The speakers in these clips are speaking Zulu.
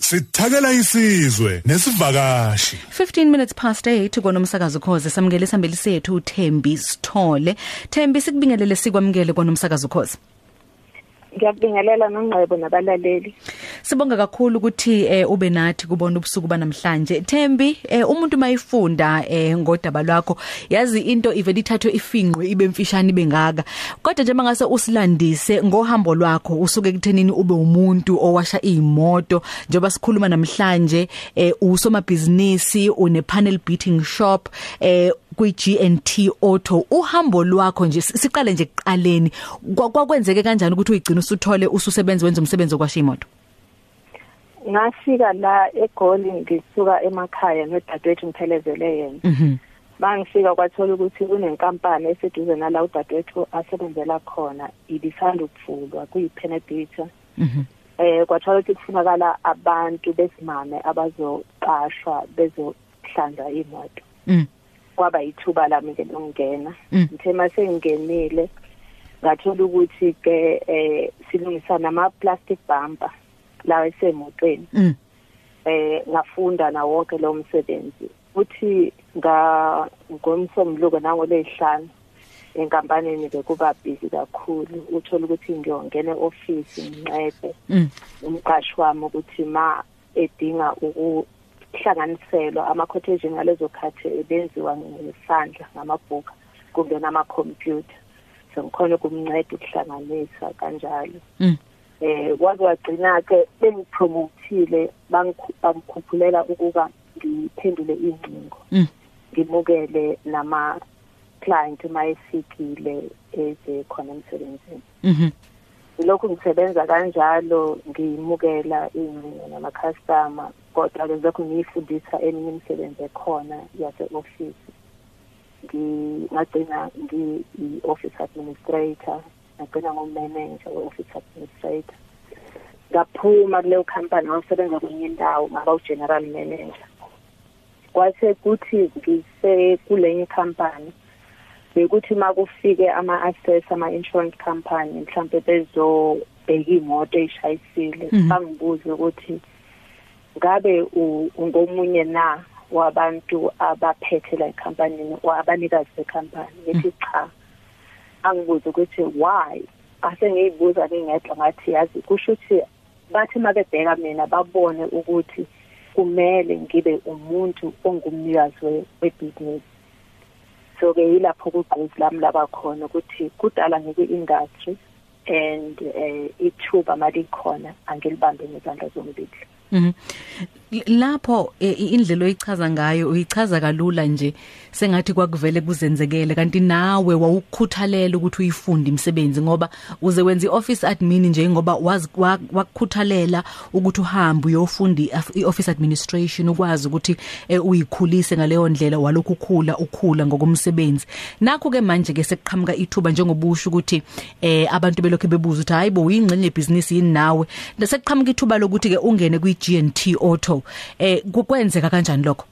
Sithakela isizwe nesivakashi. 15 minutes past 8 konomsakazo khoze samukele isambeli sethu uThembi Sithole. Thembi sikubingelele sikwamukele konomsakazo khoze. Ngiyabingelela nongcebo nabalaleli Sibonga kakhulu ukuthi eh, ube nathi kubona ubusuku banamhlanje. Thembi eh, umuntu mayifunda eh, ngodaba lwakho yazi into ivele ithathwe ifinqwe ibe mfishane ibe ngaka. Kodwa nje mangase usilandise ngohambo lwakho usuke kuthenini ube umuntu owasha izimoto njengoba sikhuluma namhlanje eh, usomabhizinisi une panel beating shop eh kwi G&T Auto uhambo lwakho nje siqale nje kuqaleni kwakwenzeke kanjani ukuthi uyigcina usuthole ususebenza wenza umsebenzi okwasha imoto? Ngafika la eGoli ngisuka emakhaya nodadewethu ngiphelezele yena. Mhm. Bangifika kwathola ukuthi kunenkampani eseduze nala udadewethu asebenzela khona. Ibisanda ukuvulwa kuyipenetrator. Mhm. Eh kwathola ukuthi kufunakala abantu besimame abazoqashwa bezohlanza imoto. Mm. Kwaba yithuba lami ke lokungena. Mm. ngithe mase ngingenile ngathola ukuthi ke eh silungisa nama plastic bumper la esemotweni. Mm. Eh ngafunda na wonke lo msebenzi. Futhi nga ngomsombuluko nango lezihlanu enkampanini bekuba busy kakhulu. Uthola ukuthi ngiyongena eoffice ngincede mm. Umqashi wami ukuthi ma edinga ukuhlanganiselwa ama quotation ngalezo khathi benziwa ngesandla ngamabhuku kumbe nama computer so ngikhona ukumnceda ukuhlanganisa kanjalo. Mm. Eh kwaze wagcina ke bengipromothile bangikhuphulela ukuba ngiphendule ingcingo. Mm. Ngimukele nama client mayefikile eze khona emsebenzini. Mhm. Lokhu ngisebenza kanjalo ngimukela ingcingo nama customer kodwa ke lokhu ngiyifundisa eminye imisebenzi ekhona yase office ngingagcina ngi office administrator ngagcina ngomanager we office administrator. Ngaphuma kuleyo company ngasebenza kwenye indawo ngaba u general manager. Kwase kuthi ngise kulenye company bekuthi makufike ama assets ama insurance company mhlambe bezobheka imoto eshayisile Mhm. bangibuze ukuthi ngabe u- ungomunye na wabantu abaphethe la company abanikazi becompany ngithi cha angibuze ukuthi why? Ase ngiyibuza ngingedwa ngathi yazi kusho ukuthi bathi mabebheka mina babone ukuthi kumele ngibe umuntu ongumnikazi we- webusiness. So ke yilapho kugqozi lami laba khona ukuthi kudala ngikwi-industry and eh ithuba malikhona angilibambe ngezandla zombili Mhm. Lapho eh, indlela oyichaza ngayo uyichaza kalula nje. Sengathi kwakuvele kuzenzekele kanti nawe wawukhuthalela ukuthi uyifunde imisebenzi ngoba uze wenza ioffice admin nje ngoba wakukhuthalela ukuthi uhambe uyofunda ioffice administration ukwazi ukuthi eh, uyikhulise ngaleyo ndlela walokhu ukhula ukhula ngokomsebenzi. Nakho ke manje ke sekuqhamuka ithuba njengobusho ukuthi eh abantu belokho bebuza ukuthi hayibo uyingxenye business yini nawe? Sekuqhamuka ithuba lokuthi ke ungene kwi G&T Auto eh kukwenzeka kanjani lokho?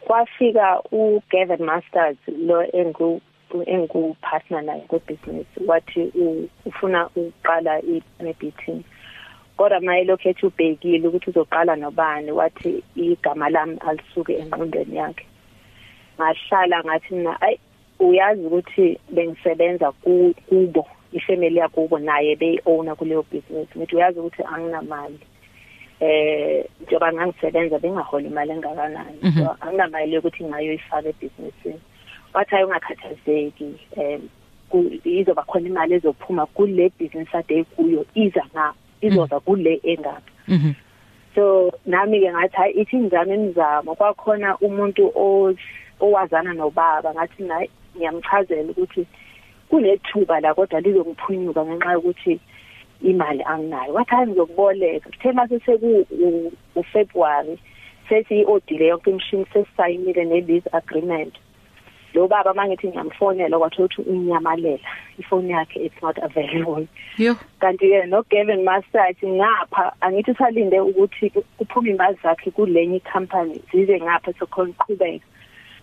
Kwafika uGavin Masters lo engu engu partner naye ku business wathi u- ufuna uqala i-meeting kodwa maye lokhethe ubhekile ukuthi uzoqala nobani wathi igama lami alisuke enqondweni yakhe. Ngahlala ngathi mina ay uyazi ukuthi bengisebenza ku- kubo ifamily yakubo naye beyi-owner kuleyo business. Ngithi uyazi ukuthi anginamali. Eh njengoba ngangisebenza bengaholi imali engakanani Mhm. so anginamali yokuthi ngayoyifaka ebhizinisini. Wathi hayi ungakhathazeki um izoba khona imali ezophuma kule business ade kuyo iza nga izoza kule engapha. Mhm. So nami ke ngathi hayi ithi ngizame imizamo. Kwakhona umuntu o- owazana nobaba ngathi ngiyamchazela ukuthi kunethuba la kodwa lizongiphunyuka ngenxa yokuthi imali anginayo. Wathi hayi ngizokuboleka kuthe mase seku u- uFebruary sethi iodile yonke imishini sesayinile ne-lease agreement. Lo baba mangithi ngiyamfonela kwathiwa ukuthi unyamalela. Ifoni yakhe it's not available. Yo. Kanti ke no Gavin Masters ngapha angithi usalinde ukuthi ku- kuphume imali zakhe kulenye company zize ngapha sokhona uqhubeka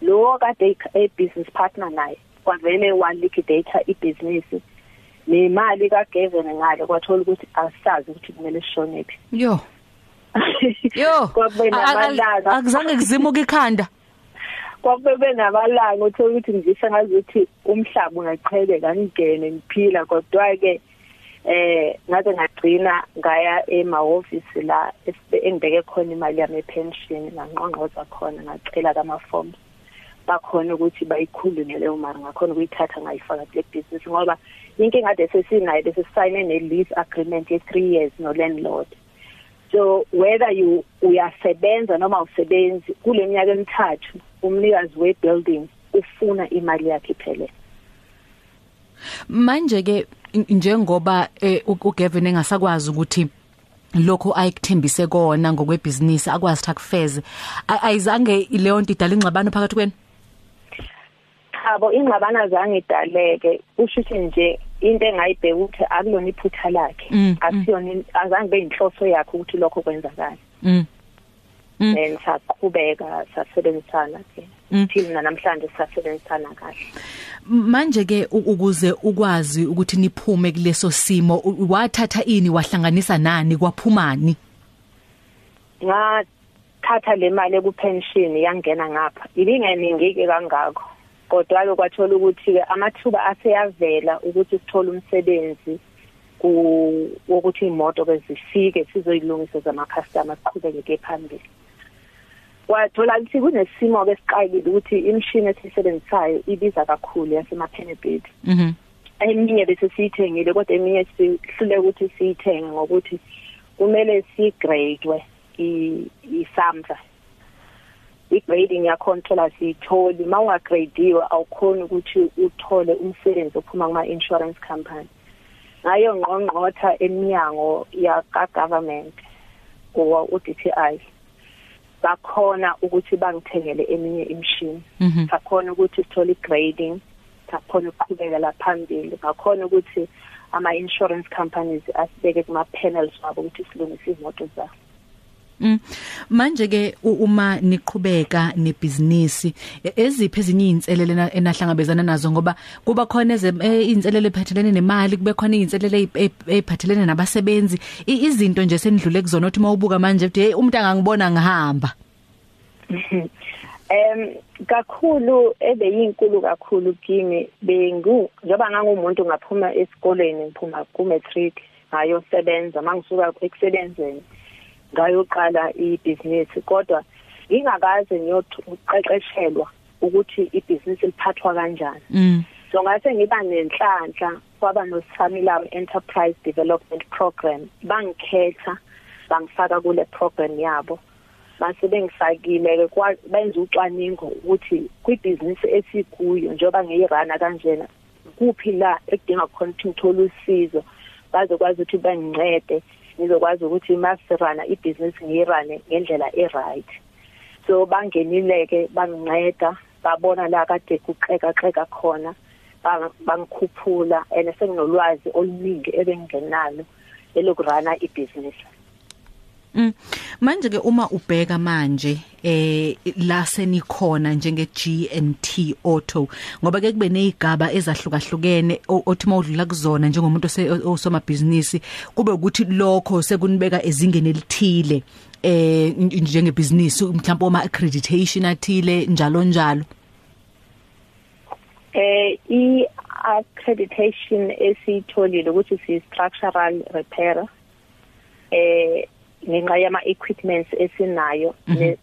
lo kade e business partner naye kwavele wa liquidate ibusiness. Nemali kaGavin ngale kwathola ukuthi asazi ukuthi kumele sishonephi. Yo. Yo. Kwakube a- a- namalanga. akuzange kuzimuka ikhanda. Kwakube namalanga uthola ukuthi ngizisha ngazuthi umhlaba ungaqhubeka ngigene ngiphila. Kodwa ke eh ngaze ngagcina ngaya emahhovisi la esbe- engibeke khona imali yami epension nganqonqoza khona ngacela kama forms bakhona ukuthi bayikhulule leyo mali ngakhona ukuyithatha ngayifaka kule business ngoba inkinga kade sesinayo bese sign ne lease agreement ye 3 years no landlord so whether you uyasebenza noma usebenzi kule minyaka emithathu umnikazi we building ufuna imali yakhe iphele. Manje ke njengoba eh, u- uGavin engasakwazi ukuthi lokho ayikuthembise kona ngokwebhizinisi akwazi ukuthi akufeze. A- ayizange leyo nto idala ingxabano phakathi kwenu? Chabo ingxabana zange idaleke. Ushuthi nje into engayibheka ukuthi akulona iphutha lakhe. Mm, mm. akusiyona azange beyinhloso yakhe ukuthi lokho kwenzakala. Mm. And saqhubeka sasebenzisana ke. Till namhlanje sasebenzisana kahle. Manje ke ukuze ukwazi ukuthi niphume kuleso simo wathatha ini wahlanganisa nani kwaphumani ngathatha le mali ekupension yangena ngapha. Ibingeningi ke kangakho kodwa ke kwathola ukuthi ke amathuba aseyavela ukuthi sithole umsebenzi ku wokuthi imoto ke zifike sizoyilungisa zama customer siqhubeke ke phambili. Kwathola ukuthi kunesimo ke siqayile ukuthi imshini esisebenzisayo ibiza kakhulu yasemapenebit mhm. Eminye bese siyithengile kodwa eminye sihlule ukuthi siyithenge ngokuthi kumele sigrade isamza igrading yakhona thola siyitholi. Mawungagradiwe awukhoni ukuthi uthole umsebenzi ophuma kuma insurance company. Ngayo ngqongqotha eminyango yaka government kuwa uDTI bakhona ukuthi bangithengele eminye imishini. Mhm. Sakhona ukuthi sithole igrading sakhona ukuqhubeka la phambili. Ngakhona ukuthi ama insurance companies asibeke kuma panels wabo ukuthi silungise imoto zabo. Mm. manje ke uma niqhubeka nebusiness e- eziphi ezinye izinselele na- enahlangabezana nazo? Ngoba kuba khona izinselele ephathelene nemali kube khona izinselele eziphathelene nabasebenzi. Izinto nje senidlule kuzona uthi mawubuka manje uthi hey umuntu angangibona ngihamba. Em kakhulu ebeyinkulu kakhulu kimi bengu njoba ngangumuntu ngaphuma esikoleni ngiphuma ku matric ngayosebenza mangisuka ekusebenzeni. Ngayoqala ibhizinisi kodwa ngingakaze ngiyoqeqeshelwa ukuthi ibhizinisi liphathwa kanjani. Mm. So ngase ngiba nenhlanhla kwaba noSamilayo Enterprise Development Program. Bangikhetha bangifaka kule program yabo. Mase bengifakile ke benza ucwaningo ukuthi kwibhizinisi esikuyo njoba ngiyirana kanjena kuphi la ekudinga khona ukuthi ngithole usizo bazokwazi ukuthi bangincede. Ngizokwazi ukuthi masirana ibhizinisi ngiyirane ngendlela e-right. So bangenileke banginceda babona la kade kuxeka xeka khona bangikhuphula and senginolwazi oluningi ebengingenalo elokurana ibhizinisi Mm. Manje ke uma ubheka manje eh la senikhona njenge G&T Auto ngoba ke kube nezigaba ezahlukahlukene othi mawudlula kuzona njengomuntu osomabhizinisi kube ukuthi lokho sekunibeka ezingeni elithile eh njengebhizinisi mhlawumbe oma accreditation athile njalo njalo eh i accreditation esitholile ukuthi si structural repair eh ngenxa yama equipments esinayo ne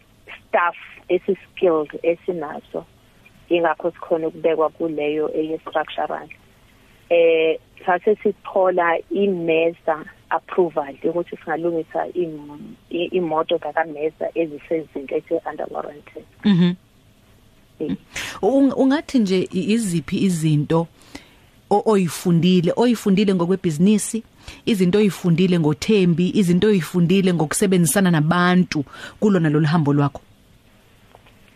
staff esiskilled esinaso ingakho sikhona ukubekwa kuleyo eye structural eh sase sithola imesa approval ukuthi singalungisa imoto zakamesa ezisezinhle ese under warranty. Mhm. Ungathi nje iziphi izinto oyifundile oyifundile ngokwebhizinisi? Izinto oyifundile ngothembi izinto oyifundile ngokusebenzisana nabantu kulona lo hambo lwakho?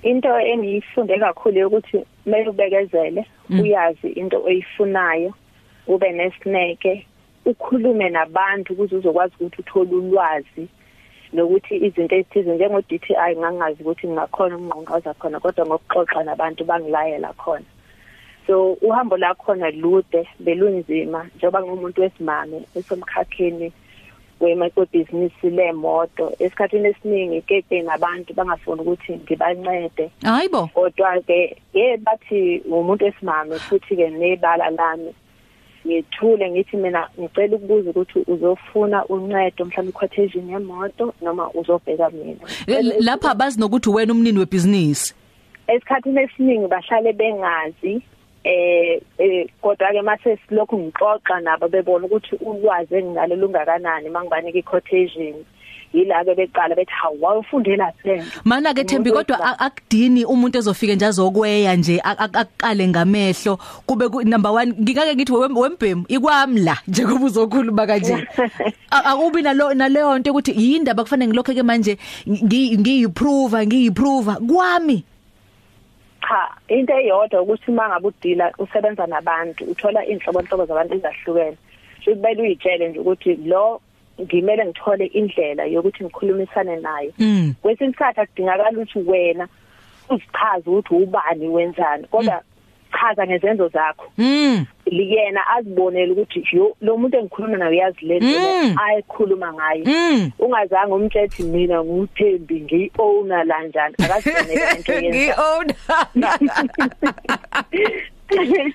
Into engiyifunde kakhulu ukuthi kumele ubekezele uyazi into oyifunayo ube nesineke ukhulume nabantu ukuze uzokwazi ukuthi uthole ulwazi nokuthi izinto ezithize njengo DTI ngangazi ukuthi ngingakhona ukunqonqoza khona kodwa ngokuxoxa nabantu bangilayela khona. So uhambo lakhona lude belunzima njengoba ngumuntu wesimame esomkhakheni kwemabhizinisi lemoto. Esikhathini esiningi keke nabantu bangafuni ukuthi ngibancede. Hayibo. Kodwa ke ye bathi umuntu esimame futhi ke nebala lami ngithule ngithi mina ngicela ukubuza ukuthi uzofuna uncedo mhlawumbe quotation yemoto noma uzobheka mina. Lapha bazi nokuthi wena umnini webhizinisi? Esikhathini esiningi bahlale bengazi eh eh kodwa ke mase silokhu ngixoxa nabo bebona ukuthi ulwazi enginalo lungakanani mangibanika iquotation yila ke beqala bethi hawu wawufundela lento mana ke Thembi kodwa akudini umuntu ezofika nje azokweya nje akaqale ngamehlo? Kube number 1 ngikake ngithi wembhemu ikwami la nje kuba uzokhuluma kanje. Akubi nalo naleyo nto ukuthi yindaba kufanele ngilokho ke manje ngiyiprove ngiyiprove kwami. Cha into eyodwa ukuthi mangabe udila usebenza nabantu uthola inhlobo inhlobo zabantu ezahlukene sibele uyitshele nje ukuthi lo ngimele ngithole indlela yokuthi ngikhulumisane naye. Kwesinye isikhathi akudingakala ukuthi wena uzichaze ukuthi ubani wenzani kodwa chaza ngezenzo zakho. Mm liyena azibonele ukuthi yo lo muntu engikhuluma naye uyazi lento ayikhuluma ngayo ungazange umthethe mina nguthembi ngiowner la njani? Akazibonele into yenza ngiowner.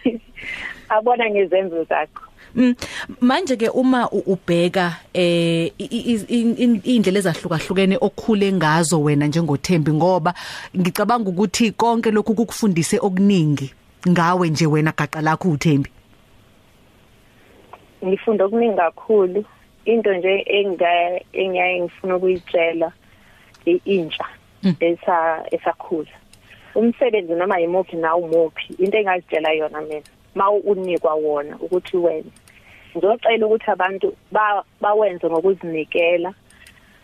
Abona ngezenzo zakho. Mm manje ke uma ubheka eh indlela ezahlukahlukene okhule ngazo wena njengoThembi ngoba ngicabanga ukuthi konke lokhu kukufundise okuningi. Ngawe nje wena gaqa lakho uThembi? Ngifunda okuningi kakhulu. Into nje engiyaye ngifuna ukuyitshela intsha esa esakhula. Umsebenzi noma yimuphi na umuphi into engazitshela yona mina ma unikwa wona ukuthi wena ngizocela ukuthi abantu bawenze ngokuzinikela.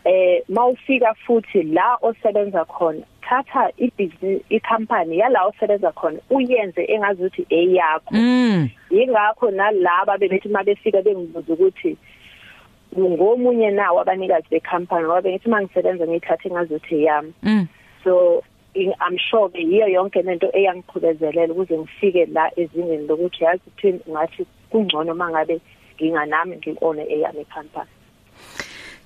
Eh mawufika futhi la osebenza khona thatha ibusiness icompany yala osebenza khona uyenze engazi ukuthi eyakho yingakho nalaba bebethi mabefika bengibuza ukuthi ngomunye nawo abanikazi becompany ngoba bengithi mangisebenza ngithathe engazi ukuthi eyami so I'm sure ke yiyo yonke lento eyangiqhubezelela ukuze ngifike la ezingeni lokuthi yazi ukuthi ngathi kungcono mangabe nginganami ngione eyami ecompany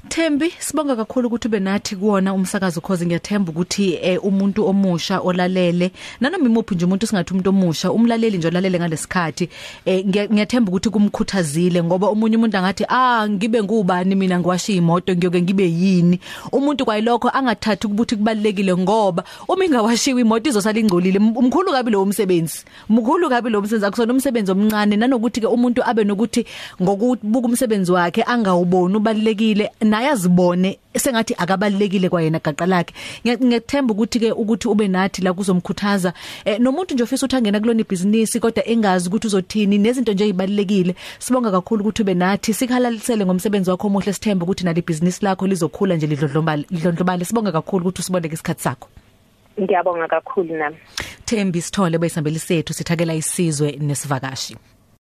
Thembi sibonga kakhulu ukuthi ube nathi kuona umsakazo cause ngiyathemba ukuthi eh, umuntu omusha olalele. Nanoma imuphi nje umuntu singathi umuntu omusha umlaleli nje olalele ngalesikhathi eh, ngiyathemba ukuthi kumkhuthazile ngoba umunye umuntu angathi ah ngibe ngubani mina? Ngiwasha imoto ngiyoke ngibe yini? Umuntu kwayilokho angathathi ukuthi kubalekile ngoba uma ingawashiwa imoto izosala ingcolile. Umkhulu kabi lo umsebenzi umkhulu kabi lo umsebenzi akusona umsebenzi omncane. Nanokuthi ke umuntu abe nokuthi ngokubuka umsebenzi wakhe angawuboni ubalekile naye azibone sengathi akabalekile kwayena gaqa lakhe. Ngiyethemba ukuthi ke ukuthi ube nathi la kuzomkhuthaza eh, nomuntu nje ofisa uthangena kulona ibhizinisi kodwa engazi ukuthi uzothini nezinto nje ezibalekile sibonga kakhulu ukuthi ube nathi. Sikhalalisele ngomsebenzi wakho omuhle sithemba ukuthi nali ibhizinisi lakho lizokhula nje lidlondlobale lidlondlobale. Sibonga kakhulu ukuthi usiboneke isikhatsi sakho. Ngiyabonga kakhulu nami. Thembi Sithole bayisambeli sethu sithakela isizwe nesivakashi.